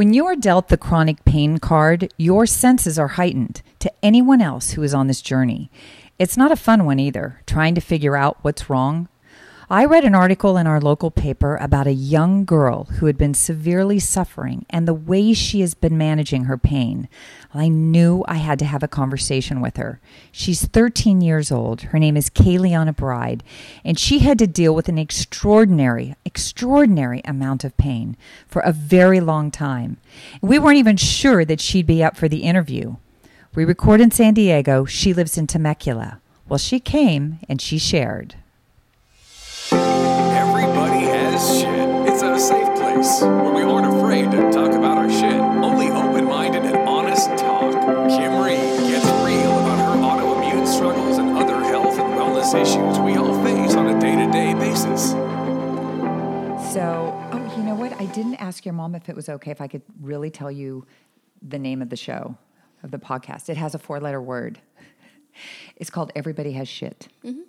When you are dealt the chronic pain card, your senses are heightened to anyone else who is on this journey. It's not a fun one either, trying to figure out what's wrong. I read an article in our local paper about a young girl who had been severely suffering and the way she has been managing her pain. I knew I had to have a conversation with her. She's 13 years old. Her name is Kayliana Bride, and she had to deal with an extraordinary, extraordinary amount of pain for a very long time. We weren't even sure that she'd be up for the interview. We record in San Diego. She lives in Temecula. Well, she came and she shared. Place where we aren't afraid to talk about our shit. Only open minded and honest talk. Kim Reed gets real about her autoimmune struggles and other health and wellness issues we all face on a day to day basis. So, oh, you know what? I didn't ask your mom if it was okay if I could really tell you the name of the show, of the podcast. It has a four letter word. It's called Everybody Has Shit. Mm-hmm.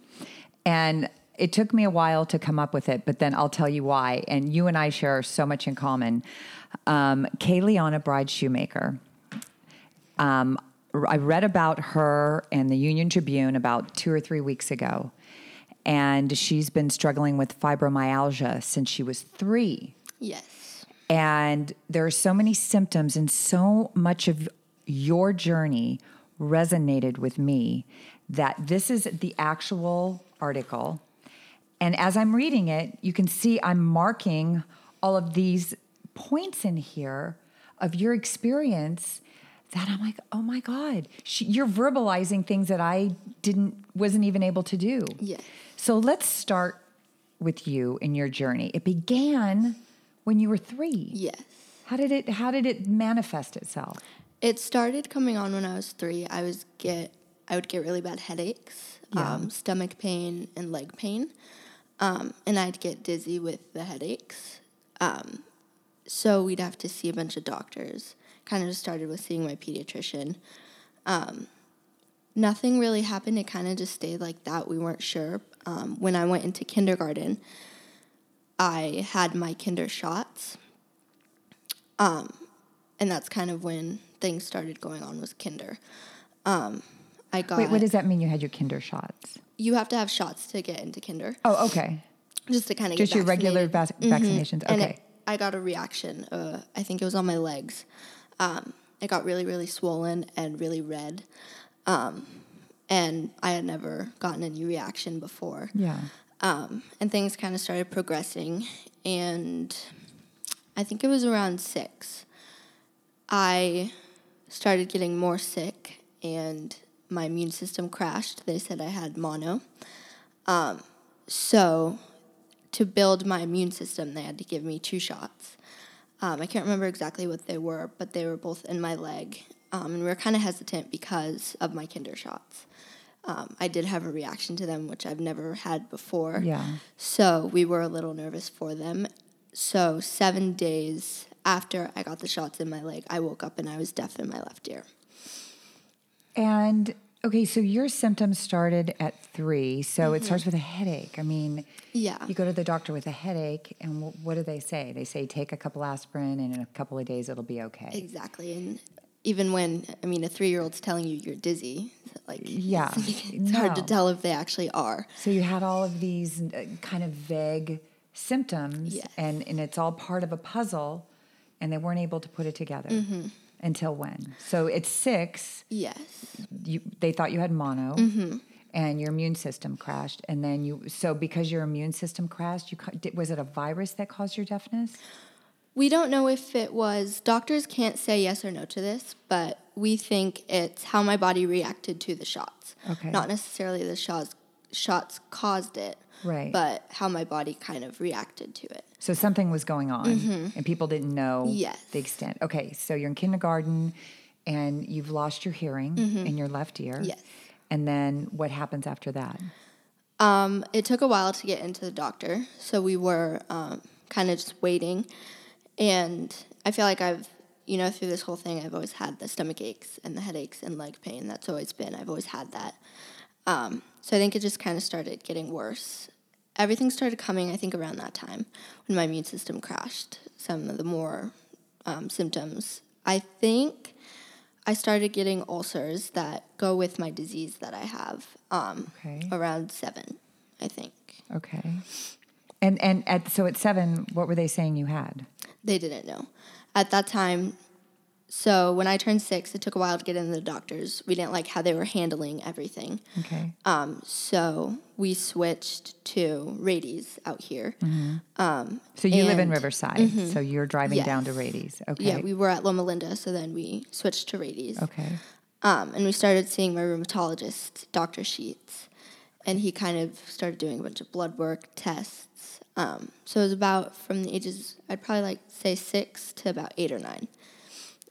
And it took me a while to come up with it, but then I'll tell you why. And you and I share so much in common. Um, Kayliana Bride Shoemaker. Um, I read about her in the Union Tribune about two or three weeks ago. And she's been struggling with fibromyalgia since she was three. Yes. And there are so many symptoms, and so much of your journey resonated with me that this is the actual article. And as I'm reading it, you can see I'm marking all of these points in here of your experience that I'm like, oh my God, she, you're verbalizing things that I didn't, wasn't even able to do. Yes. So let's start with you in your journey. It began when you were three. Yes. How did it how did it manifest itself? It started coming on when I was three. I was get I would get really bad headaches, Yeah. um, stomach pain, and leg pain, um, and I'd get dizzy with the headaches. Um, so we'd have to see a bunch of doctors. Kind of just started with seeing my pediatrician. Um, nothing really happened. It kind of just stayed like that. We weren't sure. Um, when I went into kindergarten, I had my kinder shots. Um, and that's kind of when things started going on with kinder. I got Wait, what does that mean? You had your kinder shots? you have to have shots to get into kinder, Oh, okay. just to kind of Just get your regular vaccinated. vac- vaccinations. And Okay. it, I got a reaction. Uh, I think it was on my legs. Um, it got really, really swollen and really red. Um, and I had never gotten any reaction before. yeah. Um, and things kind of started progressing. And I think it was around six. I started getting more sick, and my immune system crashed. They said I had mono. Um, so, to build my immune system, they had to give me two shots. Um, I can't remember exactly what they were, but they were both in my leg. Um, and we were kind of hesitant because of my kinder shots. Um, I did have a reaction to them, which I've never had before. Yeah. So we were a little nervous for them. So seven days after I got the shots in my leg, I woke up and I was deaf in my left ear. And okay, so your symptoms started at three. So it starts with a headache. I mean, Yeah. you go to the doctor with a headache, and wh- what do they say? They say take a couple aspirin, and in a couple of days it'll be okay. Exactly. And even when, I mean, a three year old's telling you you're dizzy, like, Yeah. it's hard to tell if they actually are. So you had all of these uh, kind of vague symptoms, Yes. and, and it's all part of a puzzle, and they weren't able to put it together Mm-hmm. Until when? So it's six, Yes. you, they thought you had mono. Mm-hmm. And your immune system crashed, and then you. So because your immune system crashed, you was it a virus that caused your deafness? We don't know if it was, doctors can't say yes or no to this, but we think it's how my body reacted to the shots. Okay. Not necessarily the shots, shots caused it, Right. but how my body kind of reacted to it. So something was going on, and people didn't know Mm-hmm. Yes. the extent. Okay, so you're in kindergarten, and you've lost your hearing in your left ear. Mm-hmm. Yes. And then what happens after that? Um, it took a while to get into the doctor, so we were um, kind of just waiting. And I feel like I've, you know, through this whole thing, I've always had the stomach aches and the headaches and leg pain. That's always been, I've always had that. Um, so I think it just kind of started getting worse. Everything started coming, I think, around that time when my immune system crashed. Some of the more um, symptoms. I think I started getting ulcers that go with my disease that I have um, Okay. around seven, I think. Okay. And and at so at seven, what were they saying you had? They didn't know. At that time, so when I turned six, it took a while to get into the doctors. We didn't like how they were handling everything. Okay. Um, so we switched to Rady's out here. So you live in Riverside. So you're driving down to Yes. Rady's. Okay. Yeah, we were at Loma Linda, so then we switched to Rady's. okay. Um, and we started seeing my rheumatologist, Dr. Sheets, and he kind of started doing a bunch of blood work, tests. Um, so it was about from the ages, I'd probably like say six to about eight or nine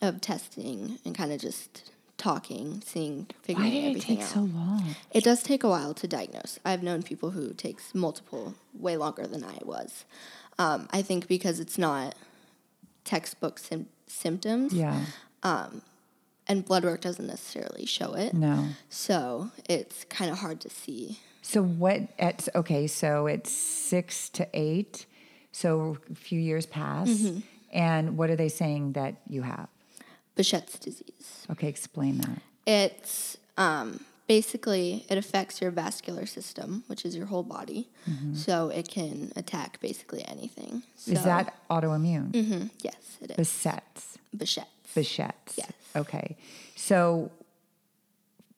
of testing and kind of just talking, seeing, figuring Why did it take out. so long? It does take a while to diagnose. I've known people who takes multiple, way longer than I was. Um, I think because it's not textbook sim- symptoms, Yeah. and blood work doesn't necessarily show it. No. So it's kind of hard to see. So what at okay, so it's 6 to 8. So a few years pass. Mm-hmm. And what are they saying that you have? Behçet's disease. Okay, explain that. It's um, basically it affects your vascular system, which is your whole body. So it can attack basically anything. So, Mm-hmm. Is that autoimmune? Mm-hmm, yes, it is. Behçet's. Behçet's. Behçet's. Yes. Okay. So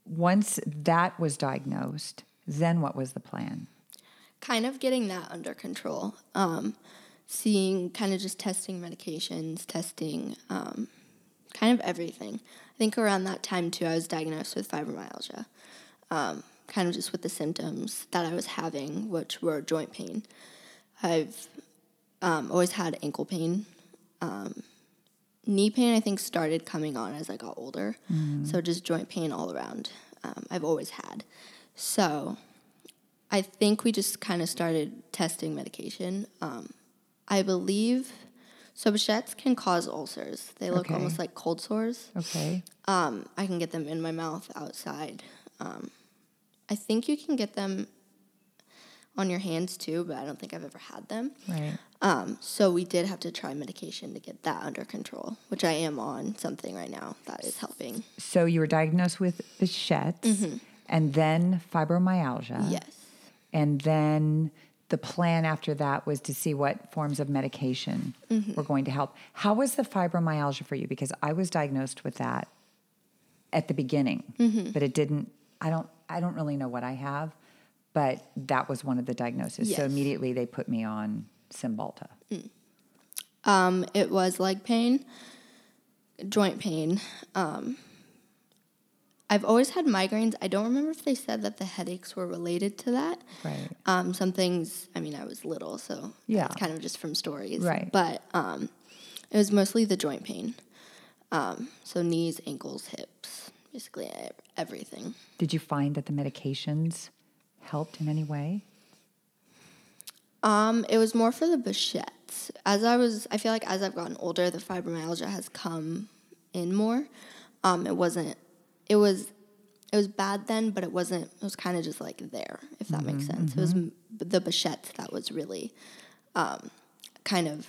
once that was diagnosed, then what was the plan? kind of getting that under control. Um, seeing, kind of just testing medications, testing um, kind of everything. I think around that time too, I was diagnosed with fibromyalgia. Um, kind of just with the symptoms that I was having, which were joint pain. I've um, always had ankle pain. Um, knee pain, I think, started coming on as I got older. So just joint pain all around. Um, I've always had. So I think we just kind of started testing medication. Um, I believe so. Behçet's can cause ulcers. They look Okay. almost like cold sores. Okay. Um, I can get them in my mouth, outside. Um, I think you can get them on your hands too, but I don't think I've ever had them. Right. Um, so we did have to try medication to get that under control, which I am on something right now that is helping. So you were diagnosed with Behçet's and then fibromyalgia. Mm-hmm. Yes. And then the plan after that was to see what forms of medication Mm-hmm. were going to help. How was the fibromyalgia for you? Because I was diagnosed with that at the beginning, Mm-hmm. but it didn't. I don't. I don't really know what I have, but that was one of the diagnoses. So immediately they put me on Cymbalta. Um, it was leg pain, joint pain. Um, I've always had migraines. I don't remember if they said that the headaches were related to that. Right. Um, some things, I mean, I was little, so Yeah. it's kind of just from stories. Right. But um, it was mostly the joint pain. Um, so knees, ankles, hips, basically everything. Did you find that the medications helped in any way? Um, it was more for the Behçet's. As I was, I feel like as I've gotten older, the fibromyalgia has come in more. Um, it wasn't. It was. It was bad then, but it wasn't. It was kind of just like there, if that makes sense. It was m- the Behçet's that was really, um, kind of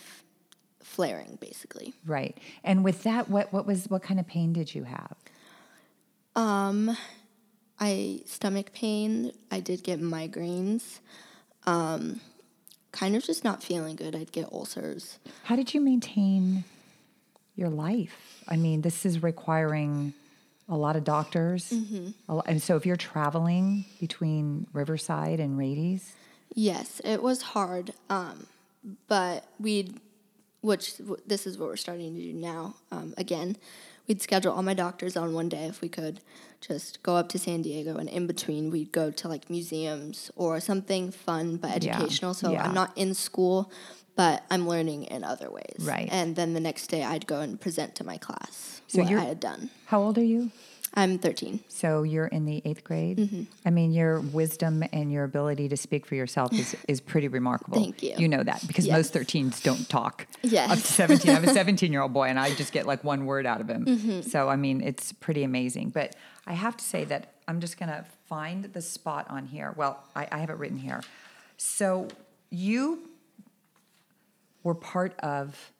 flaring, basically. Right. And with that, what what was what kind of pain did you have? Um, I stomach pain. I did get migraines. Um, kind of just not feeling good. I'd get ulcers. How did you maintain your life? I mean, this is requiring a lot of doctors. Mm-hmm. A lo- and so if you're traveling between Riverside and Rady's, Yes, it was hard, um, but we'd, which w- this is what we're starting to do now. Um, again, we'd schedule all my doctors on one day if we could, just go up to San Diego, and in between we'd go to like museums or something fun but Yeah, educational. So yeah. I'm not in school, but I'm learning in other ways. Right. And then the next day I'd go and present to my class So what I had done. how old are you? I'm 13. So you're in the eighth grade. Mm-hmm. I mean, your wisdom and your ability to speak for yourself is, is pretty remarkable. Thank you. You know that because Yes. most 13s don't talk. Yes. Up to 17. I'm a 17 year old boy and I just get like one word out of him. Mm-hmm. So, I mean, it's pretty amazing. But I have to say that I'm just going to find the spot on here. Well, I, I have it written here. So you were part of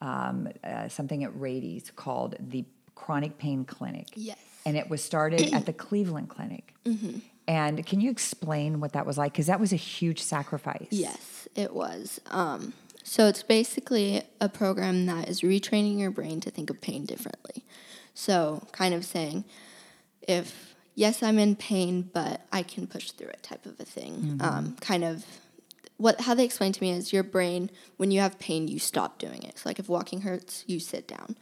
um, uh, something at Rady's called the Chronic Pain Clinic. Yes. And it was started at the Cleveland Clinic. Mm-hmm. And can you explain what that was like? Because that was a huge sacrifice. Yes, it was. Um, so it's basically a program that is retraining your brain to think of pain differently. So, kind of saying, if yes, I'm in pain, but I can push through it, type of a thing. Um, kind of what how they explain to me is your brain when you have pain, you stop doing it. So, like if walking hurts, you sit down.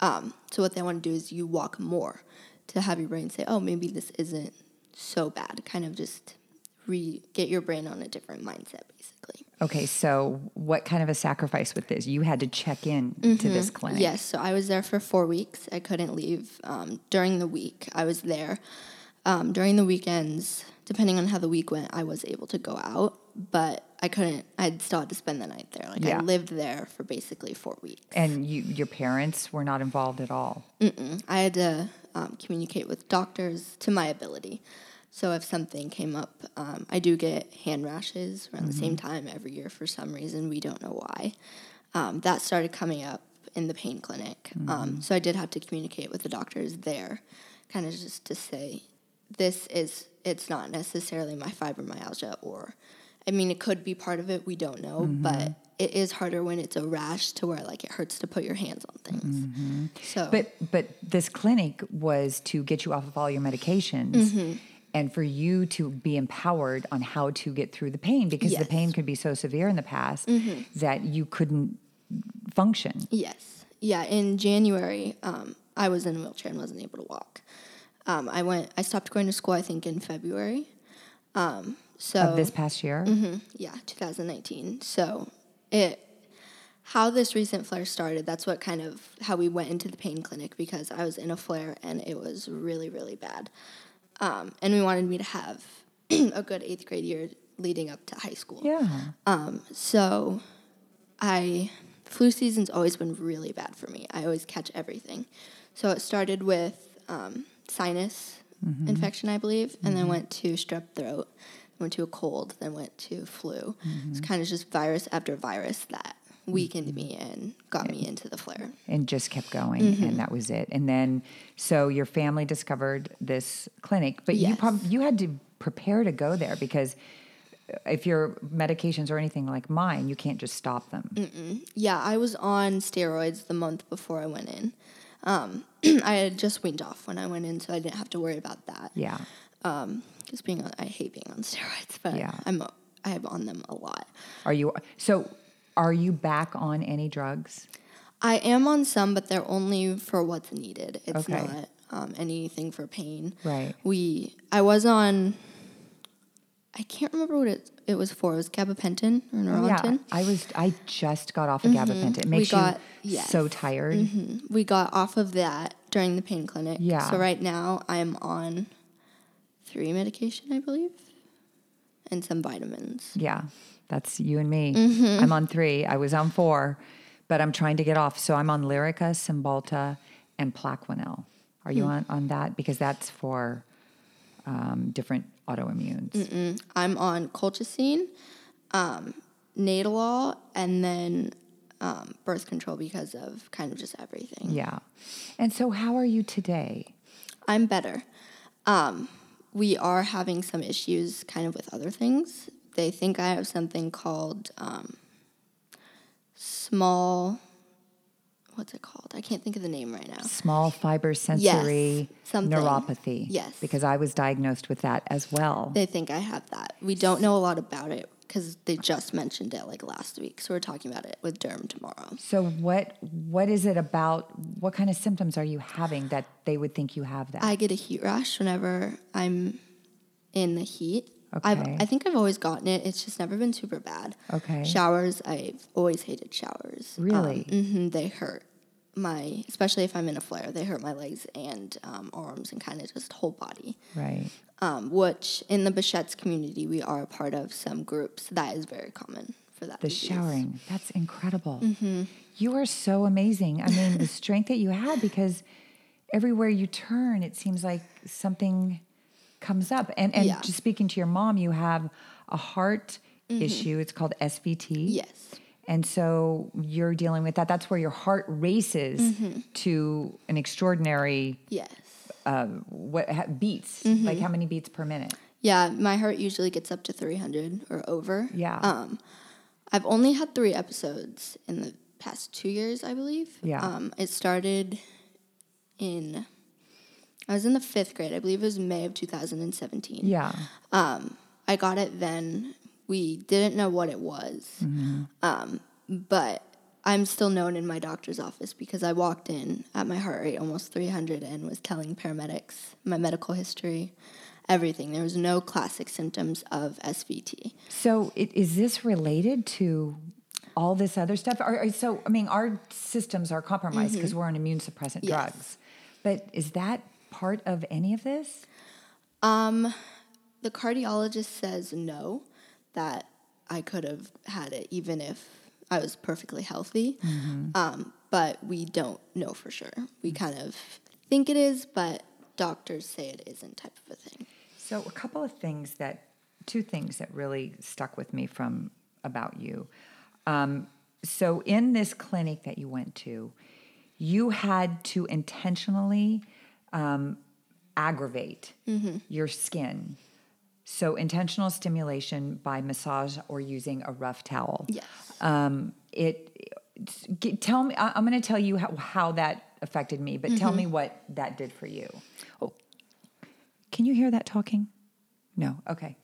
Um, so, what they want to do is you walk more to have your brain say, oh, maybe this isn't so bad. Kind of just re get your brain on a different mindset, basically. Okay, so what kind of a sacrifice with this? You had to check in to this clinic. Mm-hmm. Yes, so I was there for four weeks. I couldn't leave um, during the week. I was there um, during the weekends. Depending on how the week went, I was able to go out, but I couldn't. I still had to spend the night there. Like Yeah. I lived there for basically four weeks. And you, your parents were not involved at all. I had to um, communicate with doctors to my ability. So if something came up, um, I do get hand rashes around the same time every year for some reason. We don't know why. Um, that started coming up in the pain clinic. Um, so I did have to communicate with the doctors there, kind of just to say, this is, it's not necessarily my fibromyalgia or, I mean, it could be part of it. We don't know, but it is harder when it's a rash to where like it hurts to put your hands on things. So, But but this clinic was to get you off of all your medications Mm-hmm. and for you to be empowered on how to get through the pain because the Yes. Mm-hmm. pain could be so severe in the past that you couldn't function. Yes. Yeah. In January, um, I was in a wheelchair and wasn't able to walk. Um, I went. I stopped going to school. I think in February. Um, so Of this past year, yeah, 2019. So it how this recent flare started. That's what kind of how we went into the pain clinic because I was in a flare and it was really really bad. Um, and we wanted me to have a good eighth grade year leading up to high school. yeah, Um, So I flu season's always been really bad for me. I always catch everything. So it started with um, sinus infection, I believe, and then went to strep throat, went to a cold, then went to flu. It's kind of just virus after virus that weakened me and got me into the flare. and just kept going, Mm-hmm. and that was it. And then, so your family discovered this clinic, but you prob- you had to prepare to go there because if your medications or anything like mine, you can't just stop them. Yeah, I was on steroids the month before I went in. Um, I had just weaned off when I went in, so I didn't have to worry about that. Yeah. Because being on, I hate being on steroids, but Yeah. I'm I'm on them a lot. Are you so? Are you back on any drugs? I am on some, but they're only for what's needed. It's Okay. not um, anything for pain. Right. We I was on. I can't remember what it, it was for. It was gabapentin or Neurontin. Yeah, I was. I just got off of gabapentin. It makes got- you yes. so tired. We got off of that during the pain clinic. Yeah. So right now I'm on three medication, I believe, and some vitamins. Yeah, that's you and me. Mm-hmm. I'm on three. I was on four, but I'm trying to get off. So I'm on Lyrica, Cymbalta, and Plaquenil. Are you on, on that? Because that's for um, different autoimmunes. I'm on colchicine, um, Nadolol, and then um, birth control because of kind of just everything. Yeah. And so, how are you today? I'm better. Um, we are having some issues kind of with other things. They think I have something called um, small, what's it called? I can't think of the name right now. Small fiber sensory something. neuropathy. Yes. Because I was diagnosed with that as well. They think I have that. We don't know a lot about it because they just mentioned it like last week. So we're talking about it with Derm tomorrow. So what what is it about? What kind of symptoms are you having that they would think you have that? I get a heat rash whenever I'm in the heat. Okay. I've, I think I've always gotten it. It's just never been super bad. Okay. Showers, I've always hated showers. Really? Mm-hmm. they hurt my, especially if I'm in a flare. They hurt my legs and um, arms and kind of just whole body. right. Um, which in the Behçet's community, we are a part of some groups that is very common for that. The disease. showering. That's incredible. Mm-hmm. You are so amazing. I mean, the strength that you have because everywhere you turn, it seems like something comes up. And and Yeah. Mm-hmm. just speaking to your mom, you have a heart issue. It's called SVT. Yes. And so you're dealing with that. That's where your heart races Mm-hmm. to an extraordinary Yes. what ha- beats. Mm-hmm. Like how many beats per minute? Yeah, my heart usually gets up to 300 or over. Yeah. Um, I've only had three episodes in the past two years, I believe. Yeah. Um, it started in, I was in the fifth grade. I believe it was May of 2017. Yeah. Um, I got it then. We didn't know what it was. Mm-hmm. Um, but I'm still known in my doctor's office because I walked in at my heart rate almost 300 and was telling paramedics my medical history, everything. There was no classic symptoms of SVT. So it, is this related to all this other stuff? Are, are- so I mean, our systems are compromised because we're on immune suppressant Mm-hmm. Yes. drugs. But is that part of any of this? Um, the cardiologist says no, that I could have had it even if I was perfectly healthy. Um, but we don't know for sure. We kind of think it is, but doctors say it isn't type of a thing. So a couple of things that, two things that really stuck with me from about you. Um, so in this clinic that you went to, you had to intentionally um, aggravate your skin. So intentional stimulation by massage or using a rough towel. Yes. Um, it, it's- g- tell me. I, I'm going to tell you how, how that affected me, but tell me what that did for you. Oh, can you hear that talking? No. Okay.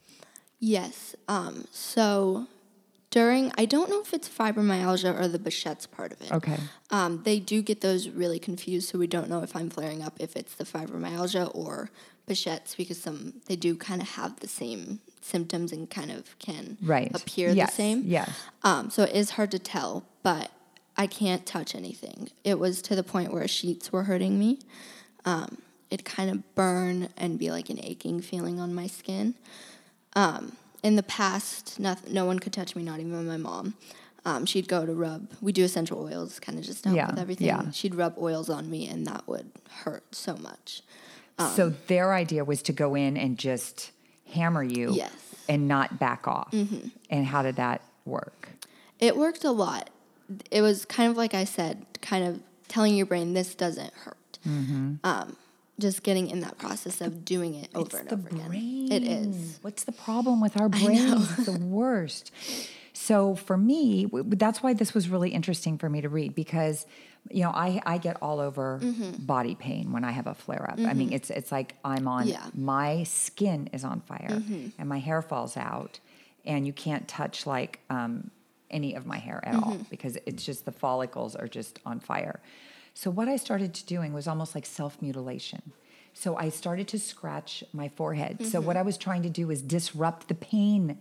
Yes. Um, so during, I don't know if it's fibromyalgia or the Behçet's part of it. Okay. Um, they do get those really confused, so we don't know if I'm flaring up if it's the fibromyalgia or Behçet's because some they do kind of have the same symptoms and kind of can Right. appear Yes, the same. yes. Um, so it is hard to tell, but I can't touch anything. It was to the point where sheets were hurting me. Um, it kind of burn and be like an aching feeling on my skin. Um, in the past, no, no one could touch me, not even my mom. Um, she'd go to rub. We do essential oils, kind of just to help Yeah, with everything. yeah. She'd rub oils on me, and that would hurt so much. So um, their idea was to go in and just hammer you Yes. and not back off. Mm-hmm. And how did that work? It worked a lot. It was kind of like I said, kind of telling your brain this doesn't hurt. Mm-hmm. Um, just getting in that process of doing it over and the over again. brain. It is. What's the problem with our brains? It's the worst. So for me, that's why this was really interesting for me to read because, you know, I, I get all over Mm-hmm. body pain when I have a flare up. I mean, it's it's like I'm on Yeah. Mm-hmm. my skin is on fire and my hair falls out, and you can't touch like um, any of my hair at all Mm-hmm. because it's just the follicles are just on fire. So what I started to doing was almost like self mutilation. So I started to scratch my forehead. So Mm-hmm. what I was trying to do is disrupt the pain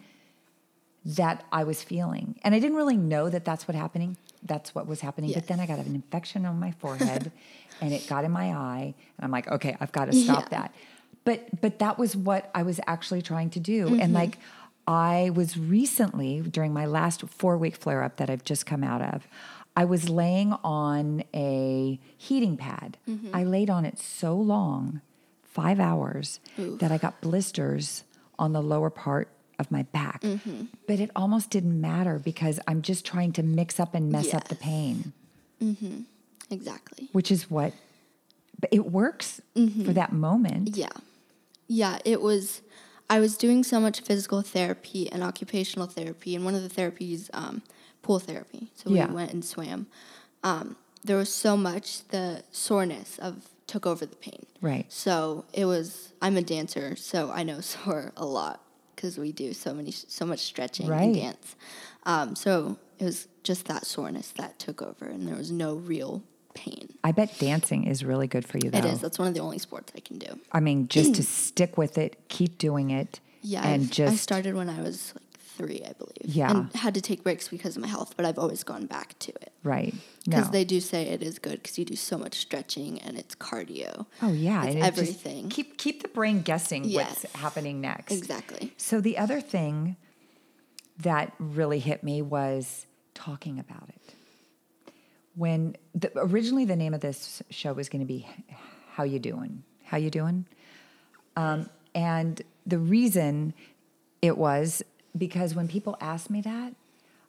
that I was feeling. And I didn't really know that that's what happening. That's what was happening. But then I got an infection on my forehead and it got in my eye and I'm like, okay, I've got to stop Yeah. that. But but that was what I was actually trying to do. And mm-hmm. like I was recently during my last 4-week flare up that I've just come out of, I was laying on a heating pad. Mm-hmm. I laid on it so long, 5 hours, that I got blisters on the lower part of my back. But it almost didn't matter because I'm just trying to mix up and mess up the pain, Exactly. which is what but it works for that moment. Yeah. Yeah, it was. I was doing so much physical therapy and occupational therapy, and one of the therapies, um, pool therapy. So Yeah. we went and swam. Um, there was so much the soreness of took over the pain. Right. So it was. I'm a dancer, so I know sore a lot because we do so many, so much stretching Right. and dance. Um, so it was just that soreness that took over, and there was no real pain. I bet dancing is really good for you though. It is. That's one of the only sports I can do. I mean, just to stick with it, keep doing it. Yeah, And I've- just I started when I was like three, I believe. Yeah. and had to take breaks because of my health, but I've always gone back to it right. because No. they do say it is good because you do so much stretching and it's cardio. oh yeah, it's everything. keep keep the brain guessing what's happening next. Exactly. So the other thing that really hit me was talking about it. When the, originally the name of this show was going to be "How You Doing? How You Doing?" Um, and the reason it was because when people ask me that,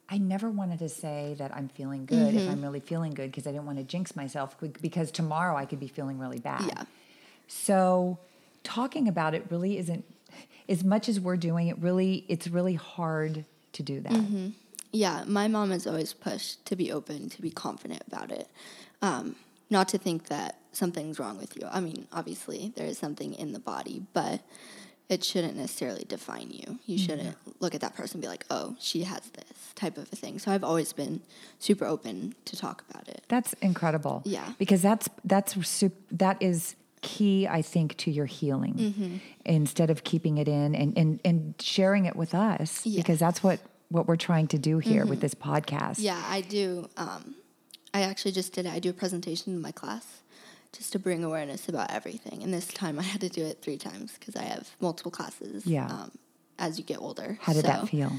I never wanted to say that I'm feeling good if I'm really feeling good because I didn't want to jinx myself because tomorrow I could be feeling really bad. Yeah. So talking about it really isn't as much as we're doing it really it's really hard to do that. Yeah, my mom has always pushed to be open, to be confident about it, um, not to think that something's wrong with you. I mean, obviously there is something in the body, but it shouldn't necessarily define you. You shouldn't look at that person and be like, "Oh, she has this" type of a thing. So I've always been super open to talk about it. That's incredible. Yeah. Because that's that's sup- that is key I think to your healing. Mm-hmm. Instead of keeping it in and and and sharing it with us because that's what what we're trying to do here with this podcast. Mm-hmm. Yeah, I do. Um, I actually just did. I do a presentation in my class just to bring awareness about everything. And this time I had to do it three times because I have multiple classes. Yeah. Um, as you get older. How did So, that feel?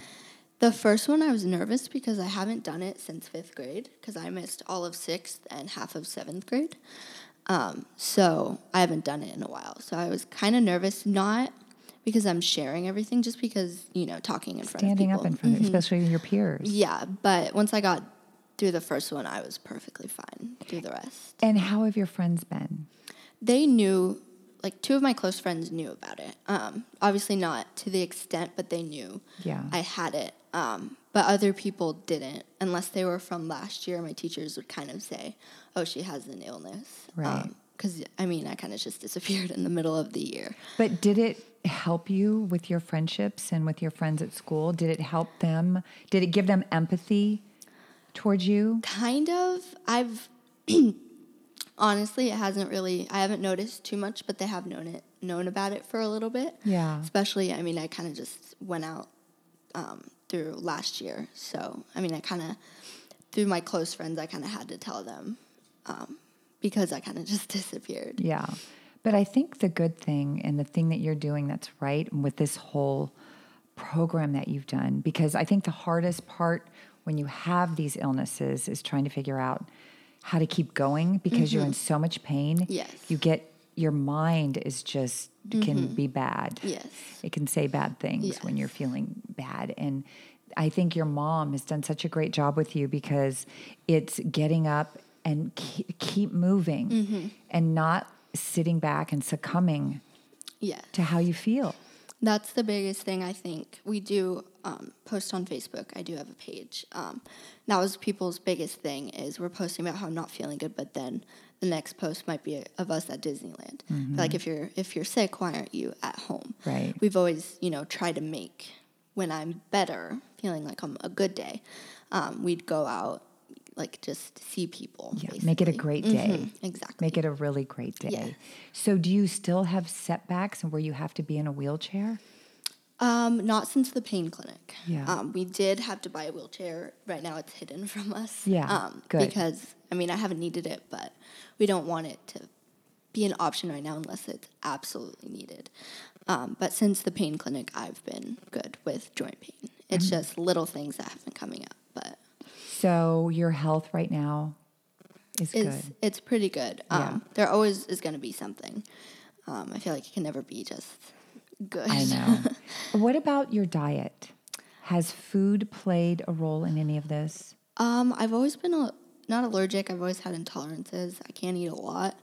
The first one I was nervous because I haven't done it since fifth grade because I missed all of sixth and half of seventh grade. Um, so I haven't done it in a while. So I was kind of nervous, not because I'm sharing everything, just because you know talking in front of people. Standing up in front of especially your peers. Yeah, but once I got through the first one, I was perfectly fine through the rest. And how have your friends been? They knew, like two of my close friends knew about it. Um, obviously not to the extent, but they knew Yeah. I had it. Um, but other people didn't, unless they were from last year. My teachers would kind of say, "Oh, she has an illness," Right. Because I mean, I kind of just disappeared in the middle of the year. But did it help you with your friendships and with your friends at school? Did it help them? Did it give them empathy towards you? Kind of. I've honestly, it hasn't really. I haven't noticed too much, but they have known it, known about it for a little bit. Yeah. Especially, I mean, I kind of just went out um, through last year, so I mean, I kind of through my close friends, I kind of had to tell them um, because I kind of just disappeared. Yeah. But I think the good thing and the thing that you're doing that's right with this whole program that you've done, because I think the hardest part when you have these illnesses is trying to figure out how to keep going because you're in so much pain. Yes. You get your mind is just can be bad. Yes. It can say bad things when you're feeling bad. And I think your mom has done such a great job with you because it's getting up and keep, keep moving Mm-hmm. and not sitting back and succumbing Yes. to how you feel. That's the biggest thing I think. We do um, post on Facebook. I do have a page. Um, that was people's biggest thing is we're posting about how I'm not feeling good, but then the next post might be of us at Disneyland. Like if you're if you're sick, why aren't you at home? Right. We've always you know tried to make when I'm better, feeling like I'm a good day. Um, we'd go out, like just see people. Yeah, make it a great day. Mhm, exactly. Make it a really great day. Yes. So, do you still have setbacks and where you have to be in a wheelchair? Um, not since the pain clinic. Yeah. Um, we did have to buy a wheelchair. Right now, it's hidden from us. Yeah, Um, good. Because I mean, I haven't needed it, but we don't want it to be an option right now unless it's absolutely needed. Um, but since the pain clinic, I've been good with joint pain. It's Mm-hmm. just little things that have been coming up, but So, your health right now is it's good. it's pretty good. Yeah. Um, There always is going to be something. Um, I feel like it can never be just good. I know. what about your diet? Has food played a role in any of this? Um, I've always been a, not allergic. I've always had intolerances. I can't eat a lot.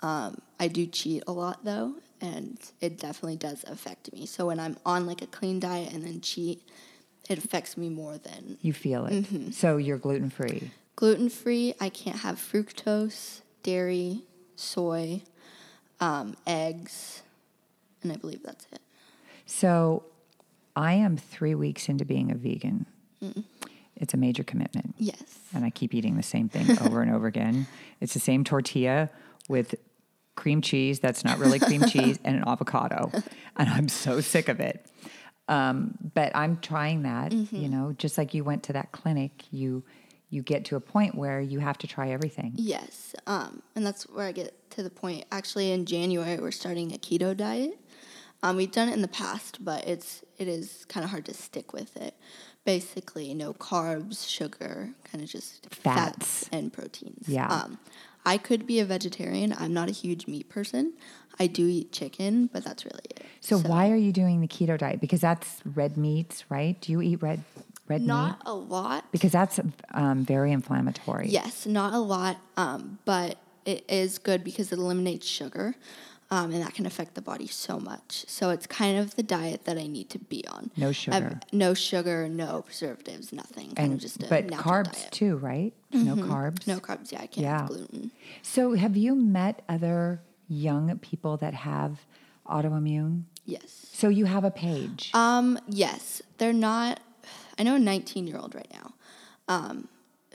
Um, I do cheat a lot though, and it definitely does affect me. So when I'm on like a clean diet and then cheat, it affects me more than You feel it. Mm-hmm. So, you're gluten free. gluten free. I can't have fructose, dairy, soy, um, eggs, and I believe that's it. So, I am three weeks into being a vegan. It's a major commitment. Yes. and I keep eating the same thing over and over again. It's the same tortilla with cream cheese that's not really cream cheese and an avocado, and I'm so sick of it. Um, but I'm trying that. You know, just like you went to that clinic, you you get to a point where you have to try everything. Yes, um, and that's where I get to the point. Actually, in January, we're starting a keto diet. Um, we've done it in the past, but it's it is kind of hard to stick with it. Basically, no carbs, sugar, kind of just Fats. and proteins. Yeah. Um, I could be a vegetarian. I'm not a huge meat person. I do eat chicken, but that's really it. So, why are you doing the keto diet? Because that's red meats, right? Do you eat red? red meat? Not a lot. Because that's um, very inflammatory. Yes, not a lot, um, but it is good because it eliminates sugar, um, and that can affect the body so much. So it's kind of the diet that I need to be on. No I've- sugar. no sugar, no preservatives, nothing. Kind And of just a but carbs diet. Mm-hmm. too, right? No carbs. No carbs. Yeah, I can't Yeah. have gluten. So have you met other young people that have autoimmune? Yes. So you have a page. Um. Yes, they're not. I know a 19 year old right now, um,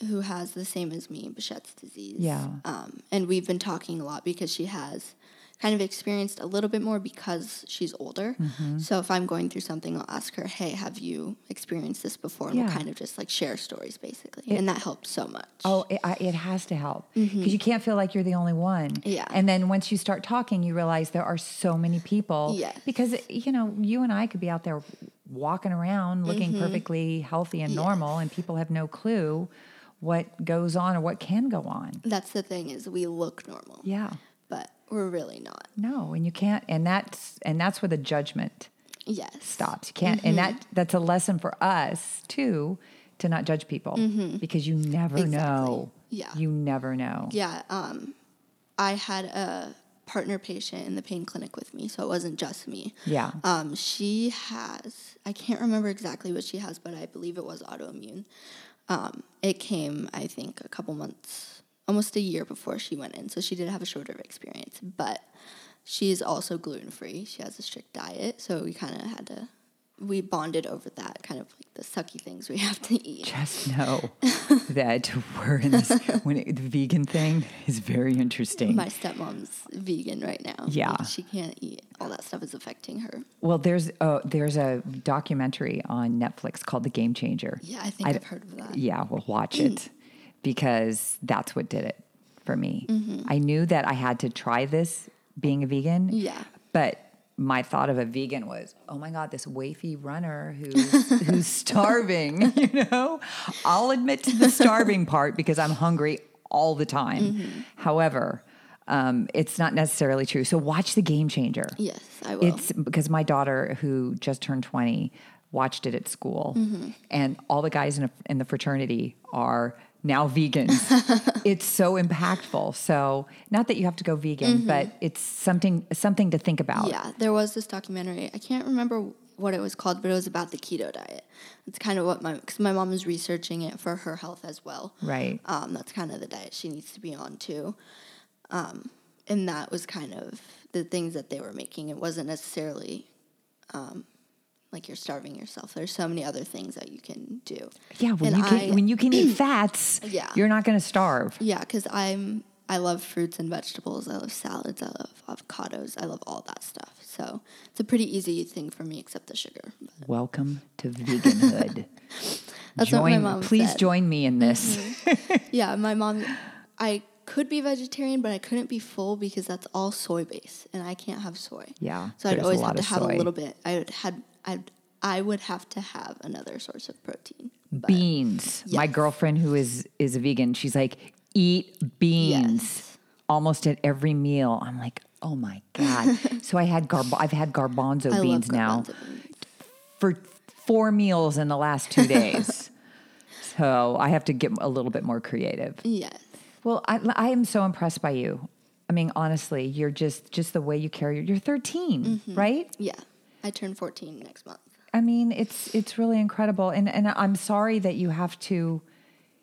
who has the same as me, Behcet's disease. Yeah. Um, and we've been talking a lot because she has kind of experienced a little bit more because she's older. Mm-hmm. So if I'm going through something, I'll ask her, "Hey, have you experienced this before?" And Yeah. we'll kind of just like share stories, basically, and that helps so much. Oh, it, I, it has to help because you can't feel like you're the only one. Mm-hmm. Yeah. And then once you start talking, you realize there are so many people. Yes. Because you know, you and I could be out there walking around looking Mm-hmm. perfectly healthy and normal, and people have no clue what goes on or what can go on. That's the thing is we look normal, Yeah. But we're really not. No, and you can't. And that's and that's where the judgment Yes. stops. You can't. And that Mm-hmm. that's a lesson for us too to not judge people because you never Mm-hmm. Exactly. know. Yeah. You never know. Yeah, um, I had a partner patient in the pain clinic with me, so it wasn't just me. Yeah. Um, she has, I can't remember exactly what she has, but I believe it was autoimmune. Um, it came, I think, a couple months, almost a year before she went in, so she did have a shorter experience, but she's also gluten free. She has a strict diet, so we kind of had to, we bonded over that, kind of like the sucky things we have to eat. Just know that we're in this when it, the vegan thing is very interesting. My stepmom's vegan right now. Yeah. Like, she can't eat. All that stuff is affecting her. well, there's a, there's a documentary on Netflix called The Game Changer. Yeah, I think I, have heard of that. Yeah, we'll watch it because that's what did it for me. Mm-hmm. I knew that I had to try this being a vegan. Yeah. But my thought of a vegan was, oh my God, this wafy runner who's who's starving, you know? I'll admit to the starving part because I'm hungry all the time. Mm-hmm. However, um, it's not necessarily true. So watch the game changer. Yes, I will. It's because my daughter, who just turned 20, watched it at school, Mm-hmm. and all the guys in, a, in the fraternity are now vegans. it's so impactful. So, not that you have to go vegan, but it's something something to think about. Mm-hmm. yeah, there was this documentary. I can't remember what it was called, but it was about the keto diet. It's kind of what my because my mom was researching it for her health as well. Right. Um, that's kind of the diet she needs to be on too. Um, and that was kind of the things that they were making. It wasn't necessarily um, like you're starving yourself. There's so many other things that you can do. Yeah, when And you can I- when you can eat fats, Yeah. you're not going to starve. Yeah, because I'm I love fruits and vegetables. I love salads. I love avocados. I love all that stuff. So it's a pretty easy thing for me, except the sugar. But Welcome to veganhood. That's join, what my mom please said. join me in this. Mm-hmm. Yeah, my mom. I could be vegetarian, but I couldn't be full because that's all soy based, and I can't have soy. Yeah, So I'd always have to have soy. a little bit. I had I'd I would have to have another source of protein. But beans. My girlfriend who is is a vegan, she's like, eat beans Yes. almost at every meal. I'm like, oh my god. so I had garb I've had garbanzo I beans now beans. for four meals in the last two days. so I have to get a little bit more creative. Yes. Well, I, I am so impressed by you. I mean, honestly, you're just just the way you carry. You're 13, Mm-hmm. right? Yeah. I turn 14 next month. I mean, it's it's really incredible, and and I'm sorry that you have to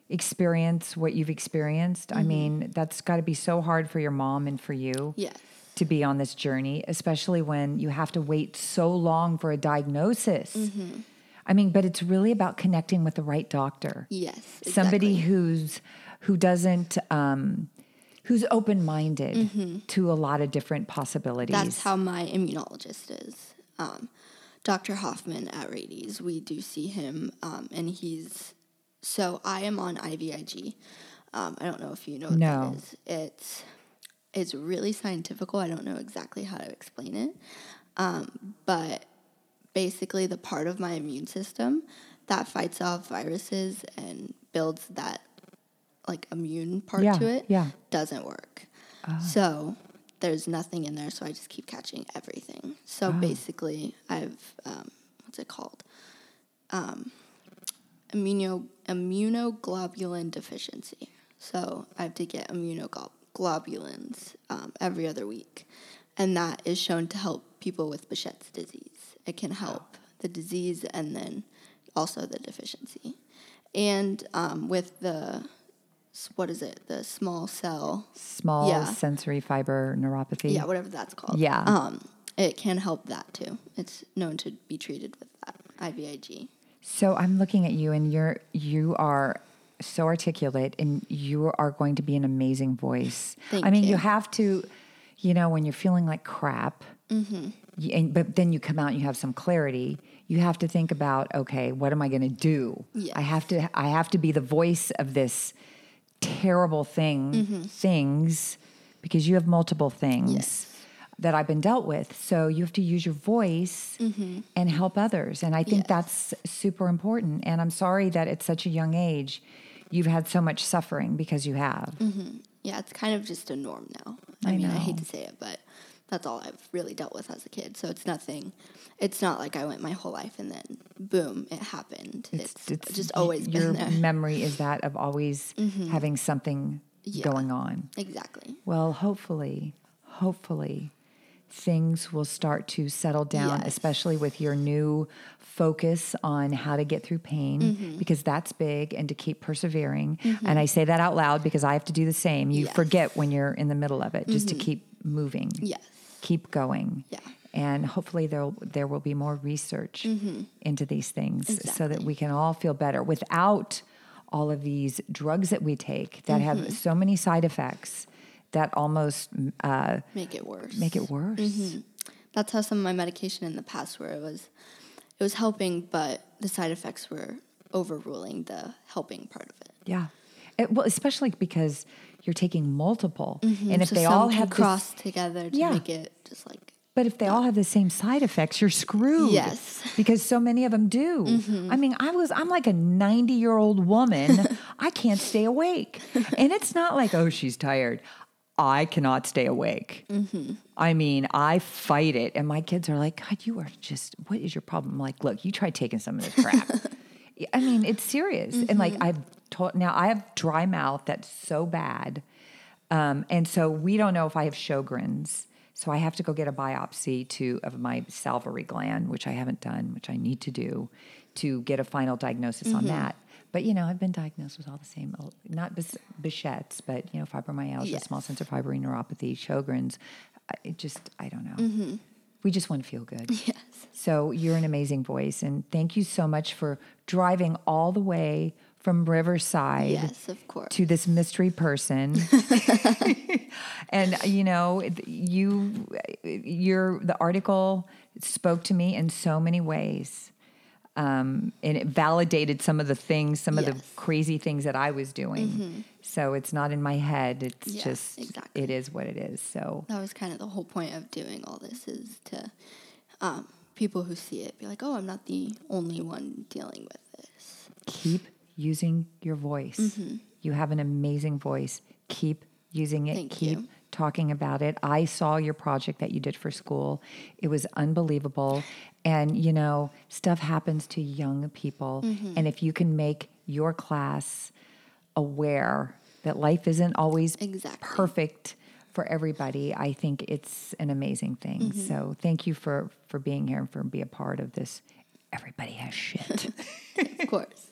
experience what you've experienced. I mm-hmm. mean, that's got to be so hard for your mom and for you Yes. to be on this journey, especially when you have to wait so long for a diagnosis. Mm-hmm. I mean, but it's really about connecting with the right doctor. Yes. Somebody who's who doesn't um who's open-minded mm-hmm. to a lot of different possibilities. That's how my immunologist is. Um, Dr. Hoffman at Rady's, we do see him, um, and he's so I am on IVIG. Um, I don't know if you know what No. that is. It's it's really scientifical. I don't know exactly how to explain it, um, but basically the part of my immune system that fights off viruses and builds that like immune part Yeah, to it yeah. doesn't work. So there's nothing in there, so I just keep catching everything. So basically, I've um, what's it called? Um, immuno, immunoglobulin deficiency. So I have to get immunoglobulins um, every other week. And that is shown to help people with Behçet's disease. It can help the disease and then also the deficiency. And um, with the, what is it, the small cell, Small Yeah. sensory fiber neuropathy. yeah, whatever that's called. Yeah. Um, it can help that too. It's known to be treated with that, IVIG. So I'm looking at you, and you're you are so articulate, and you are going to be an amazing voice. Thank I mean, you. you. have to, you know, when you're feeling like crap, Mm-hmm. you, and, but then you come out and you have some clarity. You have to think about, okay, what am I going to do? Yes. I have to. I have to be the voice of this terrible thing, Mm-hmm. things, because you have multiple things. Yes. That I've been dealt with. So you have to use your voice and help others. And I think Mm-hmm. Yes. that's super important. And I'm sorry that at such a young age, you've had so much suffering because you have. Yeah, it's kind of just a norm now. I I, mean, I hate to say it, but that's all I've really dealt with as a kid. So it's nothing. It's not like I went my whole life and then boom, it happened. It's, just y- always your been there. Mm-hmm. memory is that of always having something Yeah. going on. exactly. Well, hopefully, hopefully, things will start to settle down, Yes. especially with your new focus on how to get through pain, Mm-hmm. because that's big, and to keep persevering. And I say that out loud because I have to do the same. You Yes. forget when you're in the middle of it, just to keep moving, Yes. keep going. Yeah. And hopefully there there will be more research into these things so that Mm-hmm. We can all feel better without all of these drugs that we take that Mm-hmm. have so many side effects that almost uh, Make it worse. make it worse. Mm-hmm. That's how some of my medication in the past where it was it was helping, but the side effects were overruling the helping part of it. Yeah. It- well, especially because you're taking multiple, and if So they all have this- together to Yeah. make it just like But if they all have the same side effects, you're screwed. Yes. Mm-hmm. Because so many of them do. I mean, I was I'm like a 90-year-old woman. I can't stay awake. And it's not like, oh, she's tired. I cannot stay awake. Mm-hmm. I mean, I fight it. And my kids are like, God, you are just, what is your problem? I'm like, look, you try taking some of this crap. I mean, it's serious. And like, mm-hmm. I've told, now I have dry mouth that's so bad. Um, and so we don't know if I have Sjogren's. So I have to go get a biopsy to of my salivary gland, which I haven't done, which I need to do, to get a final diagnosis on mm-hmm. that. But you know, I've been diagnosed with all the same, not Behçet's, but you know, fibromyalgia, Yes. small sensory fiber neuropathy, Sjogren's. It just, I don't know. Mm-hmm. We just want to feel good. Yes. So you're an amazing voice, and thank you so much for driving all the way from Riverside Yes, of course. to this mystery person. and you know, you your the article spoke to me in so many ways. Um, and it validated some of the things, some of the Mm-hmm. crazy things that I was doing. So it's not in my head. It's Yes, just, exactly. it is what it is. So that was kind of the whole point of doing all this is to um, people who see it be like, oh, I'm not the only one dealing with this. keep using your voice. You have an amazing voice. Keep using it. Mm-hmm. Thank keep you. Talking about it. I saw your project that you did for school. It was unbelievable. And you know, stuff happens to young people. Mm-hmm. And if you can make your class aware that life isn't always Exactly. perfect for everybody, I think it's an amazing thing. Mm-hmm. So thank you for for being here and for being a part of this. Everybody has shit. Of course.